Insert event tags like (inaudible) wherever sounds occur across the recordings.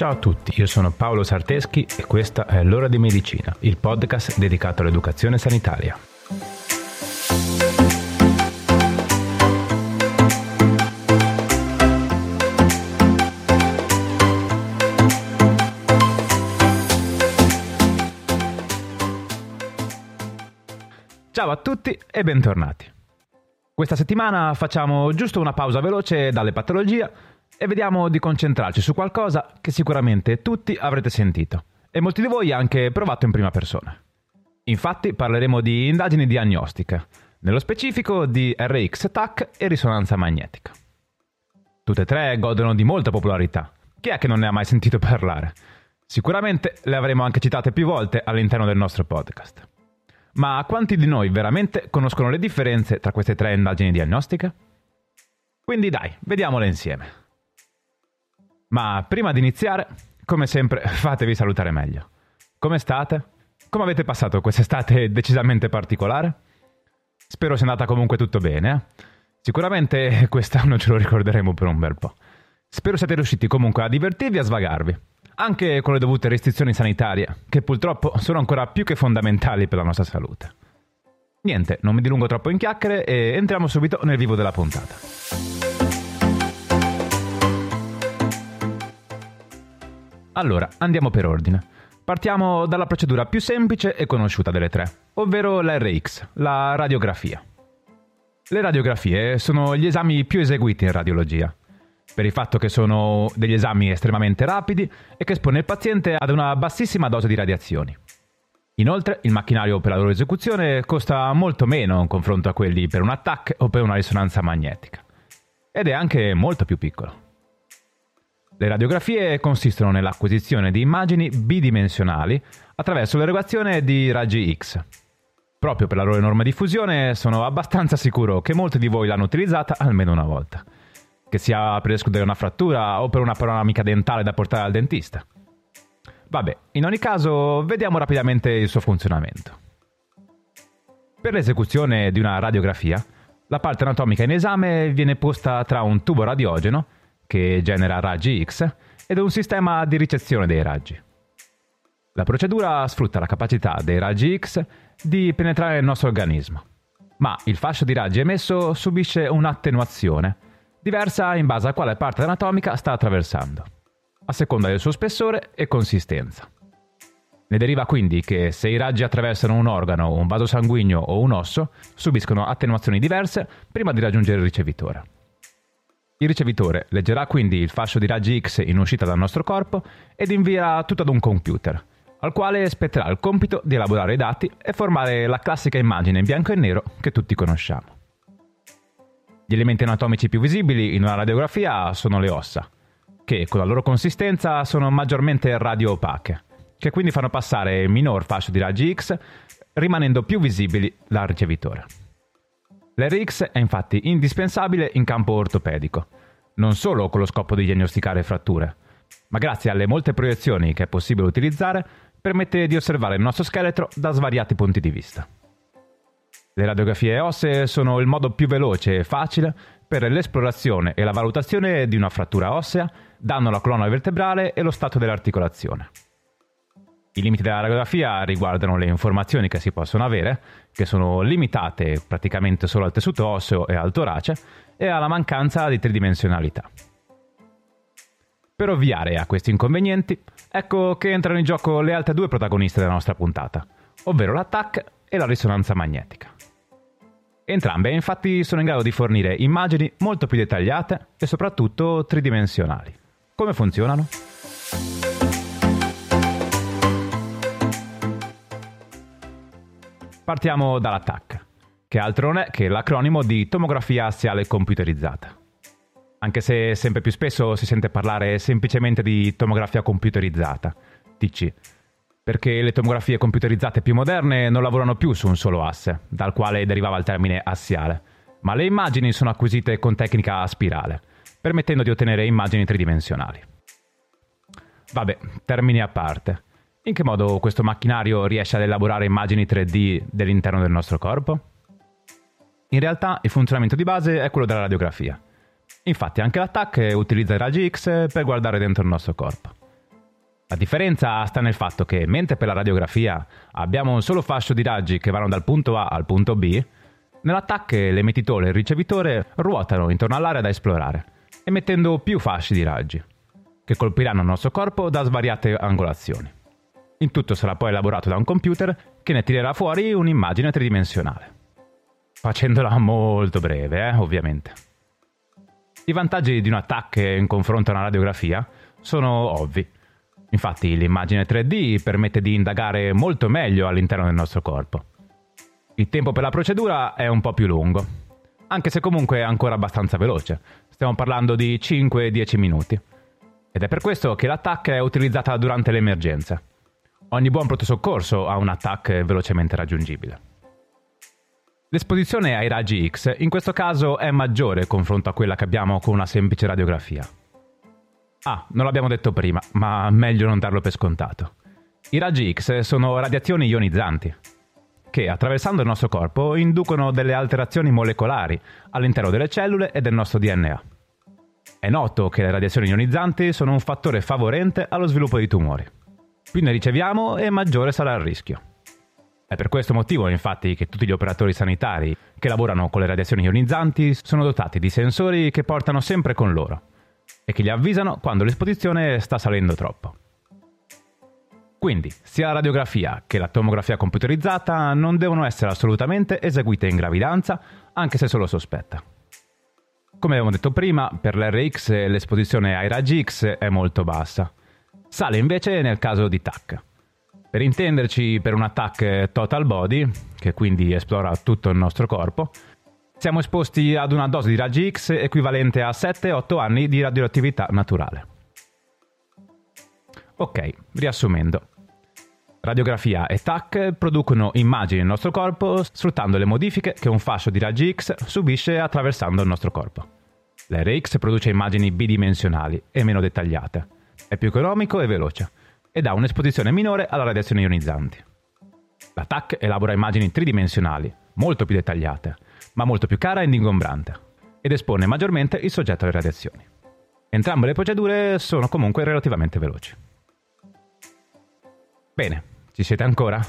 Ciao a tutti, io sono Paolo Sarteschi e questa è L'ora di medicina, il podcast dedicato all'educazione sanitaria. Ciao a tutti e bentornati. Questa settimana facciamo giusto una pausa veloce dalle patologie e vediamo di concentrarci su qualcosa che sicuramente tutti avrete sentito e molti di voi anche provato in prima persona. Infatti parleremo di indagini diagnostiche, nello specifico di RX-TAC e risonanza magnetica. Tutte e tre godono di molta popolarità. Chi è che non ne ha mai sentito parlare? Sicuramente le avremo anche citate più volte all'interno del nostro podcast. Ma quanti di noi veramente conoscono le differenze tra queste tre indagini diagnostiche? Quindi dai, vediamole insieme. Ma prima di iniziare, come sempre, fatevi salutare meglio. Come state? Come avete passato quest'estate decisamente particolare? Spero sia andata comunque tutto bene. Eh? Sicuramente quest'anno ce lo ricorderemo per un bel po'. Spero siate riusciti comunque a divertirvi e a svagarvi, anche con le dovute restrizioni sanitarie, che purtroppo sono ancora più che fondamentali per la nostra salute. Niente, non mi dilungo troppo in chiacchiere e entriamo subito nel vivo della puntata. Allora, andiamo per ordine. Partiamo dalla procedura più semplice e conosciuta delle tre, ovvero la RX, la radiografia. Le radiografie sono gli esami più eseguiti in radiologia, per il fatto che sono degli esami estremamente rapidi e che espone il paziente ad una bassissima dose di radiazioni. Inoltre, il macchinario per la loro esecuzione costa molto meno in confronto a quelli per un attacco o per una risonanza magnetica. Ed è anche molto più piccolo. Le radiografie consistono nell'acquisizione di immagini bidimensionali attraverso l'erogazione di raggi X. Proprio per la loro enorme diffusione sono abbastanza sicuro che molti di voi l'hanno utilizzata almeno una volta. Che sia per escludere una frattura o per una panoramica dentale da portare al dentista. Vabbè, in ogni caso vediamo rapidamente il suo funzionamento. Per l'esecuzione di una radiografia, la parte anatomica in esame viene posta tra un tubo radiogeno che genera raggi X, ed un sistema di ricezione dei raggi. La procedura sfrutta la capacità dei raggi X di penetrare nel nostro organismo, ma il fascio di raggi emesso subisce un'attenuazione, diversa in base a quale parte anatomica sta attraversando, a seconda del suo spessore e consistenza. Ne deriva quindi che se i raggi attraversano un organo, un vaso sanguigno o un osso, subiscono attenuazioni diverse prima di raggiungere il ricevitore. Il ricevitore leggerà quindi il fascio di raggi X in uscita dal nostro corpo ed invierà tutto ad un computer, al quale spetterà il compito di elaborare i dati e formare la classica immagine in bianco e nero che tutti conosciamo. Gli elementi anatomici più visibili in una radiografia sono le ossa, che con la loro consistenza sono maggiormente radio-opache, che quindi fanno passare minor fascio di raggi X, rimanendo più visibili dal ricevitore. L'RX è infatti indispensabile in campo ortopedico, non solo con lo scopo di diagnosticare fratture, ma grazie alle molte proiezioni che è possibile utilizzare permette di osservare il nostro scheletro da svariati punti di vista. Le radiografie ossee sono il modo più veloce e facile per l'esplorazione e la valutazione di una frattura ossea, danno alla colonna vertebrale e lo stato dell'articolazione. I limiti della radiografia riguardano le informazioni che si possono avere, che sono limitate praticamente solo al tessuto osseo e al torace, e alla mancanza di tridimensionalità. Per ovviare a questi inconvenienti, ecco che entrano in gioco le altre due protagoniste della nostra puntata, ovvero l'attack e la risonanza magnetica. Entrambe infatti sono in grado di fornire immagini molto più dettagliate e soprattutto tridimensionali. Come funzionano? Partiamo dall'attack, che altro non è che l'acronimo di tomografia assiale computerizzata. Anche se sempre più spesso si sente parlare semplicemente di tomografia computerizzata, TC, perché le tomografie computerizzate più moderne non lavorano più su un solo asse, dal quale derivava il termine assiale, ma le immagini sono acquisite con tecnica a spirale, permettendo di ottenere immagini tridimensionali. Vabbè, termini a parte. In che modo questo macchinario riesce ad elaborare immagini 3D dell'interno del nostro corpo? In realtà il funzionamento di base è quello della radiografia. Infatti anche l'attack utilizza i raggi X per guardare dentro il nostro corpo. La differenza sta nel fatto che, mentre per la radiografia abbiamo un solo fascio di raggi che vanno dal punto A al punto B, nell'attacco l'emettitore e il ricevitore ruotano intorno all'area da esplorare, emettendo più fasci di raggi, che colpiranno il nostro corpo da svariate angolazioni. Il tutto sarà poi elaborato da un computer che ne tirerà fuori un'immagine tridimensionale. Facendola molto breve, eh, ovviamente. I vantaggi di un attacco in confronto a una radiografia sono ovvi Infatti l'immagine 3D permette di indagare molto meglio all'interno del nostro corpo. Il tempo per la procedura è un po' più lungo, anche se comunque è ancora abbastanza veloce. Stiamo parlando di 5-10 minuti. Ed è per questo che l'attacco è utilizzata durante le emergenze. Ogni buon pronto soccorso ha un attacco velocemente raggiungibile. L'esposizione ai raggi X in questo caso è maggiore confronto a quella che abbiamo con una semplice radiografia. Ah, non l'abbiamo detto prima, ma meglio non darlo per scontato. I raggi X sono radiazioni ionizzanti, che attraversando il nostro corpo inducono delle alterazioni molecolari all'interno delle cellule e del nostro DNA. È noto che le radiazioni ionizzanti sono un fattore favorente allo sviluppo di tumori. Più ne riceviamo e maggiore sarà il rischio. È per questo motivo, infatti, che tutti gli operatori sanitari che lavorano con le radiazioni ionizzanti sono dotati di sensori che portano sempre con loro e che gli avvisano quando l'esposizione sta salendo troppo. Quindi, sia la radiografia che la tomografia computerizzata non devono essere assolutamente eseguite in gravidanza, anche se solo sospetta. Come abbiamo detto prima, per l'RX l'esposizione ai raggi X è molto bassa. Sale invece nel caso di TAC. Per intenderci, per un attack total body, che quindi esplora tutto il nostro corpo, siamo esposti ad una dose di raggi X equivalente a 7-8 anni di radioattività naturale. Ok, riassumendo. Radiografia e TAC producono immagini del nostro corpo sfruttando le modifiche che un fascio di raggi X subisce attraversando il nostro corpo. L'RX produce immagini bidimensionali e meno dettagliate, è più economico e veloce ed ha un'esposizione minore alla radiazione ionizzanti. La TAC elabora immagini tridimensionali, molto più dettagliate, ma molto più cara ed ingombrante, ed espone maggiormente il soggetto alle radiazioni. Entrambe le procedure sono comunque relativamente veloci. Bene, ci siete ancora?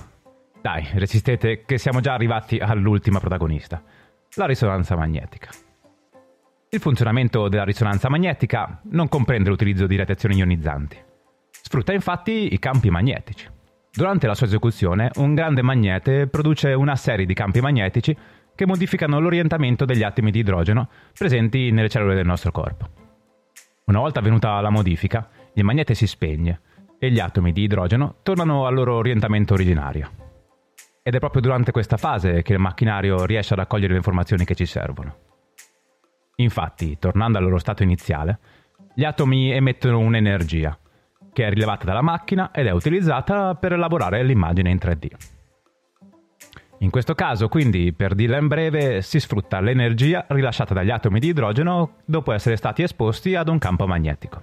Dai, resistete che siamo già arrivati all'ultima protagonista, la risonanza magnetica. Il funzionamento della risonanza magnetica non comprende l'utilizzo di radiazioni ionizzanti. Sfrutta infatti i campi magnetici. Durante la sua esecuzione, un grande magnete produce una serie di campi magnetici che modificano l'orientamento degli atomi di idrogeno presenti nelle cellule del nostro corpo. Una volta avvenuta la modifica, il magnete si spegne e gli atomi di idrogeno tornano al loro orientamento originario. Ed è proprio durante questa fase che il macchinario riesce a raccogliere le informazioni che ci servono. Infatti, tornando al loro stato iniziale, gli atomi emettono un'energia, che è rilevata dalla macchina ed è utilizzata per elaborare l'immagine in 3D. In questo caso, quindi, per dirla in breve, si sfrutta l'energia rilasciata dagli atomi di idrogeno dopo essere stati esposti ad un campo magnetico.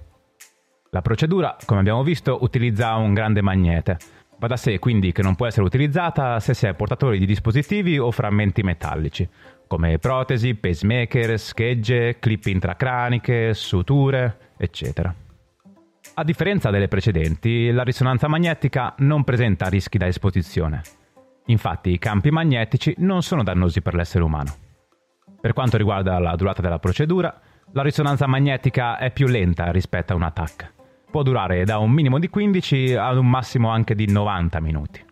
La procedura, come abbiamo visto, utilizza un grande magnete. Va da sé quindi che non può essere utilizzata se si è portatori di dispositivi o frammenti metallici, come protesi, pacemaker, schegge, clip intracraniche, suture, eccetera. A differenza delle precedenti, la risonanza magnetica non presenta rischi da esposizione Infatti i campi magnetici non sono dannosi per l'essere umano. Per quanto riguarda la durata della procedura, la risonanza magnetica è più lenta rispetto a un TAC. Può durare da un minimo di 15 ad un massimo anche di 90 minuti.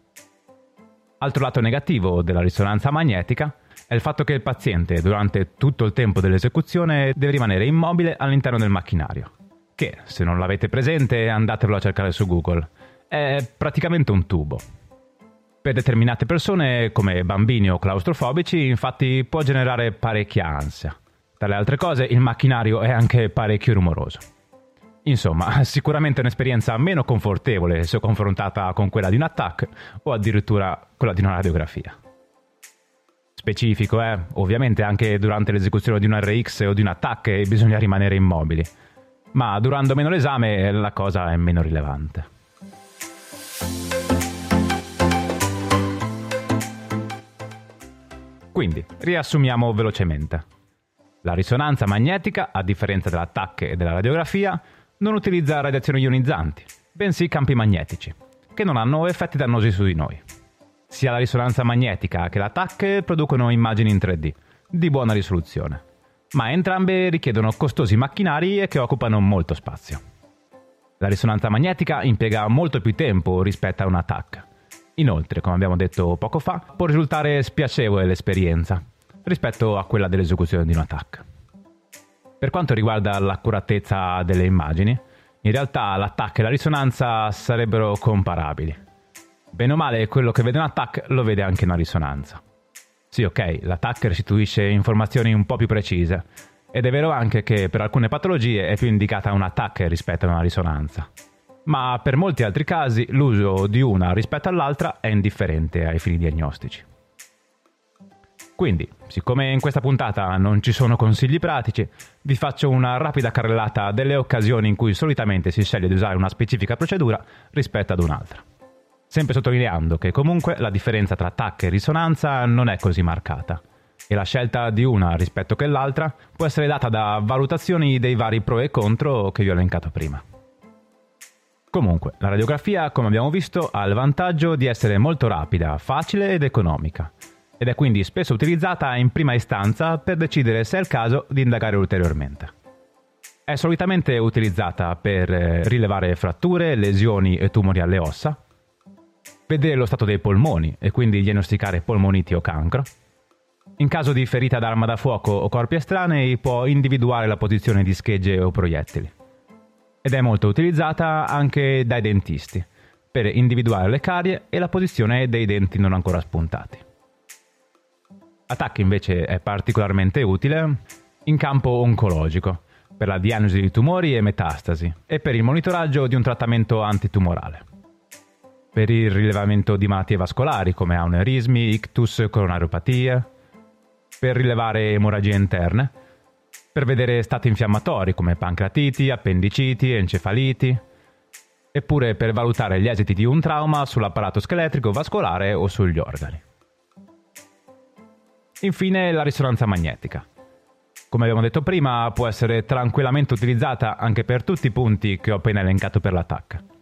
Altro lato negativo della risonanza magnetica è il fatto che il paziente durante tutto il tempo dell'esecuzione deve rimanere immobile all'interno del macchinario, che se non l'avete presente andatevelo a cercare su Google. È praticamente un tubo, per determinate persone, come bambini o claustrofobici, infatti può generare parecchia ansia. Tra le altre cose, il macchinario è anche parecchio rumoroso. Insomma, (laughs) sicuramente un'esperienza meno confortevole se confrontata con quella di un attack o addirittura quella di una radiografia. Specifico, eh? Ovviamente anche durante l'esecuzione di un RX o di un attack bisogna rimanere immobili, ma durando meno l'esame la cosa è meno rilevante. Quindi, riassumiamo velocemente. La risonanza magnetica, a differenza dell'attacco e della radiografia, non utilizza radiazioni ionizzanti, bensì campi magnetici, che non hanno effetti dannosi su di noi. Sia la risonanza magnetica che l'attacco producono immagini in 3D, di buona risoluzione, ma entrambe richiedono costosi macchinari e che occupano molto spazio. La risonanza magnetica impiega molto più tempo rispetto a un attacco. Inoltre, come abbiamo detto poco fa, può risultare spiacevole l'esperienza rispetto a quella dell'esecuzione di un attacco. Per quanto riguarda l'accuratezza delle immagini, in realtà l'attacco e la risonanza sarebbero comparabili. Bene o male, quello che vede un attacco lo vede anche una risonanza. Sì, ok, l'attacco restituisce informazioni un po' più precise, ed è vero anche che per alcune patologie è più indicata un attacco rispetto a una risonanza. Ma per molti altri casi l'uso di una rispetto all'altra è indifferente ai fini diagnostici. Quindi, siccome in questa puntata non ci sono consigli pratici, vi faccio una rapida carrellata delle occasioni in cui solitamente si sceglie di usare una specifica procedura rispetto ad un'altra. Sempre sottolineando che comunque la differenza tra TAC e risonanza non è così marcata e la scelta di una rispetto che l'altra può essere data da valutazioni dei vari pro e contro che vi ho elencato prima. Comunque, la radiografia, come abbiamo visto, ha il vantaggio di essere molto rapida, facile ed economica, ed è quindi spesso utilizzata in prima istanza per decidere se è il caso di indagare ulteriormente. È solitamente utilizzata per eh, rilevare fratture, lesioni e tumori alle ossa, vedere lo stato dei polmoni e quindi diagnosticare polmoniti o cancro, in caso di ferita d'arma da fuoco o corpi estranei può individuare la posizione di schegge o proiettili. Ed è molto utilizzata anche dai dentisti, per individuare le carie e la posizione dei denti non ancora spuntati. Attacchi invece è particolarmente utile in campo oncologico, per la diagnosi di tumori e metastasi e per il monitoraggio di un trattamento antitumorale. Per il rilevamento di malattie vascolari come aneurismi, ictus, coronariopatie, per rilevare emorragie interne, per vedere stati infiammatori come pancreatiti, appendiciti, encefaliti, eppure per valutare gli esiti di un trauma sull'apparato scheletrico vascolare o sugli organi. Infine la risonanza magnetica. Come abbiamo detto prima, può essere tranquillamente utilizzata anche per tutti i punti che ho appena elencato per l'attacco.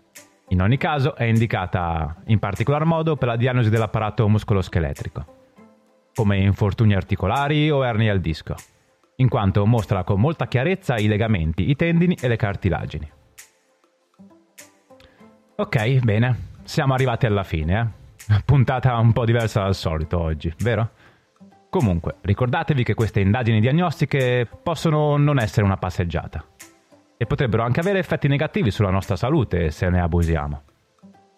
In ogni caso è indicata in particolar modo per la diagnosi dell'apparato muscoloscheletrico come infortuni articolari o ernie al disco, in quanto mostra con molta chiarezza i legamenti, i tendini e le cartilagini. Ok, bene, siamo arrivati alla fine, eh? Puntata un po' diversa dal solito oggi, vero? Comunque, ricordatevi che queste indagini diagnostiche possono non essere una passeggiata e potrebbero anche avere effetti negativi sulla nostra salute se ne abusiamo.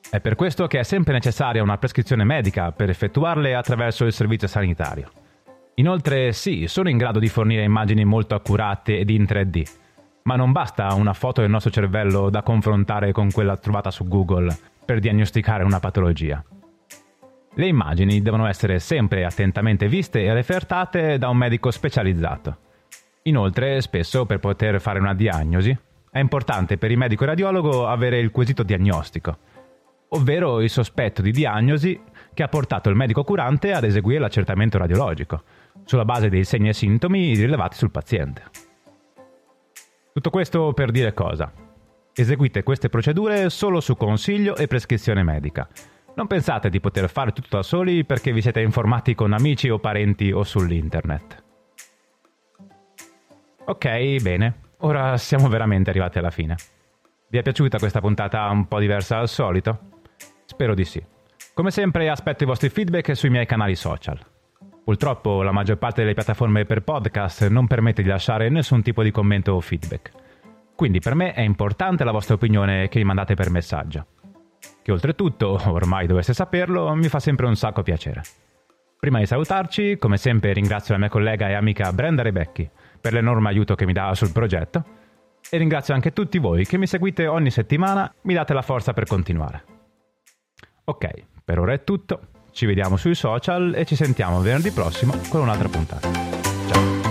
È per questo che è sempre necessaria una prescrizione medica per effettuarle attraverso il servizio sanitario. Inoltre sì, sono in grado di fornire immagini molto accurate ed in 3D, ma non basta una foto del nostro cervello da confrontare con quella trovata su Google per diagnosticare una patologia. Le immagini devono essere sempre attentamente viste e refertate da un medico specializzato. Inoltre, spesso per poter fare una diagnosi, è importante per il medico radiologo avere il quesito diagnostico, ovvero il sospetto di diagnosi che ha portato il medico curante ad eseguire l'accertamento radiologico, sulla base dei segni e sintomi rilevati sul paziente. Tutto questo per dire cosa? Eseguite queste procedure solo su consiglio e prescrizione medica. Non pensate di poter fare tutto da soli perché vi siete informati con amici o parenti o sull'internet. Ok, bene. Ora siamo veramente arrivati alla fine. Vi è piaciuta questa puntata un po' diversa dal solito? Spero di sì. Come sempre aspetto i vostri feedback sui miei canali social. Purtroppo la maggior parte delle piattaforme per podcast non permette di lasciare nessun tipo di commento o feedback. Quindi per me è importante la vostra opinione che mi mandate per messaggio. Che oltretutto, ormai dovesse saperlo, mi fa sempre un sacco piacere. Prima di salutarci, come sempre ringrazio la mia collega e amica Brenda Rebecchi per l'enorme aiuto che mi dà sul progetto e ringrazio anche tutti voi che mi seguite ogni settimana, mi date la forza per continuare. Ok, per ora è tutto, ci vediamo sui social e ci sentiamo venerdì prossimo con un'altra puntata.